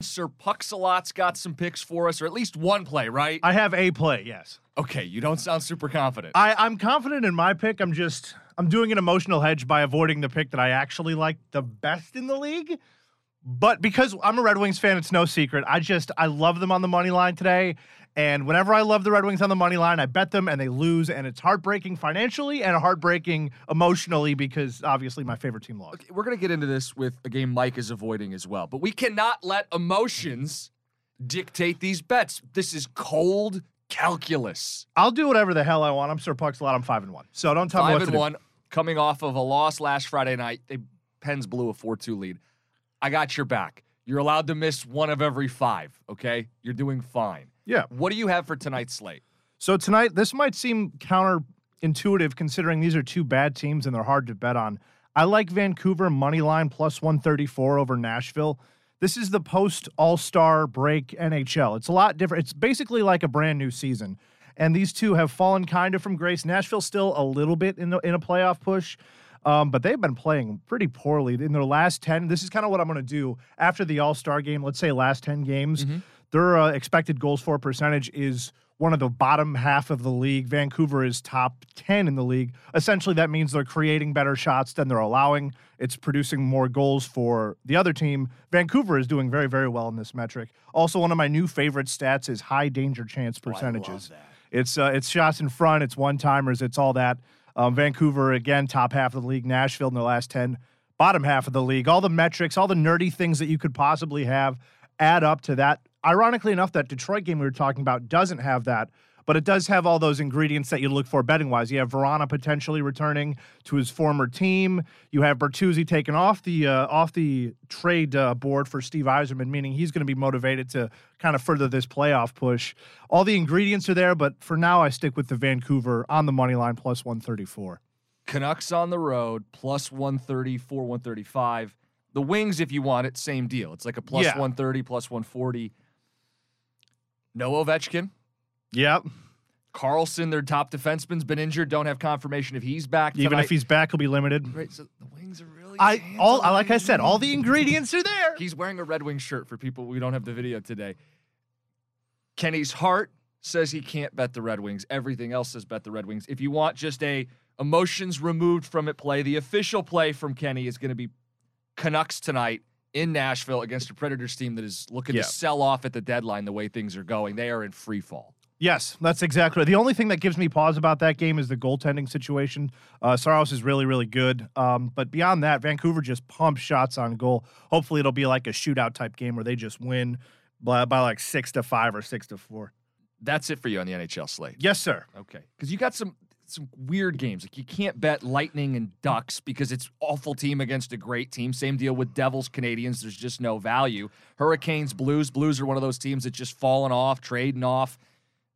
Sir Puxalot's got some picks for us, or at least one play, right? I have a play, yes. Okay, you don't sound super confident. I, I'm confident in my pick. I'm just I'm doing an emotional hedge by avoiding the pick that I actually like the best in the league. But because I'm a Red Wings fan, it's no secret. I just I love them on the money line today. And whenever I love the Red Wings on the money line, I bet them and they lose, and it's heartbreaking financially and heartbreaking emotionally because obviously my favorite team lost. Okay, we're gonna get into this with a game Mike is avoiding as well, but we cannot let emotions dictate these bets. This is cold calculus. I'll do whatever the hell I want. I'm Sir Puck's a lot. I'm five and one. So don't tell me Five what and to do. 5 one, coming off of a loss last Friday night. They Pens blew a four-two lead. I got your back. You're allowed to miss one of every five. Okay, you're doing fine. Yeah. What do you have for tonight's slate? So tonight, this might seem counterintuitive considering these are two bad teams and they're hard to bet on. I like Vancouver money line plus 134 over Nashville. This is the post All Star break NHL. It's a lot different. It's basically like a brand new season. And these two have fallen kind of from grace. Nashville still a little bit in, the, in a playoff push, um, but they've been playing pretty poorly in their last 10. This is kind of what I'm going to do after the All Star game. Let's say last 10 games. Their uh, expected goals for percentage is one of the bottom half of the league. Vancouver is top 10 in the league. Essentially, that means they're creating better shots than they're allowing. It's producing more goals for the other team. Vancouver is doing very, very well in this metric. Also, one of my new favorite stats is high danger chance percentages. It's uh, it's shots in front, it's one timers, it's all that. Um, Vancouver again, top half of the league. Nashville in the last ten, bottom half of the league. All the metrics, all the nerdy things that you could possibly have, add up to that. Ironically enough, that Detroit game we were talking about doesn't have that, but it does have all those ingredients that you look for betting wise. You have Vrana potentially returning to his former team. You have Bertuzzi taken off the uh, off the trade uh, board for Steve Yzerman, meaning he's going to be motivated to kind of further this playoff push. All the ingredients are there, but for now, I stick with the Vancouver on the money line plus one thirty four. Canucks on the road, plus 134, 135. The Wings, if you want it, same deal. It's like a plus Yeah. 130, plus 140. No Ovechkin. Yep. Carlson, their top defenseman's been injured. Don't have confirmation if he's back. Even tonight. if he's back, he'll be limited. Right, so the Wings are really. I all on like I said, all the ingredients are there. He's wearing a Red Wings shirt for people we don't have the video today. Kenny's heart says he can't bet the Red Wings. Everything else says bet the Red Wings. If you want just a emotions removed from it play, the official play from Kenny is going to be Canucks tonight in Nashville against a Predators team that is looking Yeah. to sell off at the deadline the way things are going. They are in free fall. Yes, that's exactly. The only thing that gives me pause about that game is the goaltending situation. Uh, Saros is really, really good, um, but beyond that, Vancouver just pumps shots on goal. Hopefully, it'll be like a shootout type game where they just win by, by like six to five or six to four. That's it for you on the NHL slate. Yes, sir. Okay. Because you got some some weird games. Like you can't bet Lightning and Ducks because it's awful team against a great team. Same deal with Devils, Canadiens. There's just no value. Hurricanes, Blues. Blues are one of those teams that just falling off, trading off.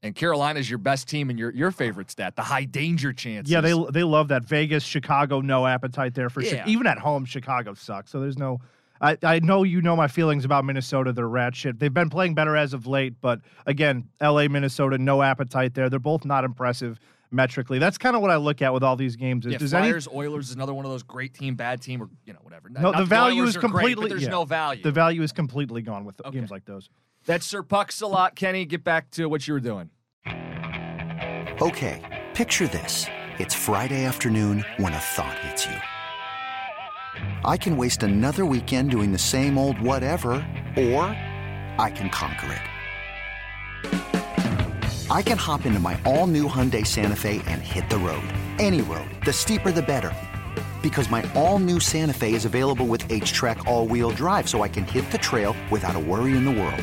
And Carolina's your best team and your your favorite stat, the high danger chances. Yeah, they they love that. Vegas, Chicago, no appetite there for. Chi- even at home, Chicago sucks. So there's no. I, I know you know my feelings about Minnesota. They're rat shit. They've been playing better as of late, but again, L.A., Minnesota, no appetite there. They're both not impressive metrically. That's kind of what I look at with all these games. Is Yeah, does any Flyers, Oilers is another one of those great team, bad team, or you know whatever. no Not the value Oilers is are great, completely there's yeah. no value. The value is completely gone with Okay. games like those. That's Sir Pucks a lot. Kenny, get back to what you were doing. Okay, picture this. It's Friday afternoon when a thought hits you. I can waste another weekend doing the same old whatever, or I can conquer it. I can hop into my all new Hyundai Santa Fe and hit the road. Any road. The steeper, the better. Because my all new Santa Fe is available with HTRAC, all wheel drive, so I can hit the trail without a worry in the world.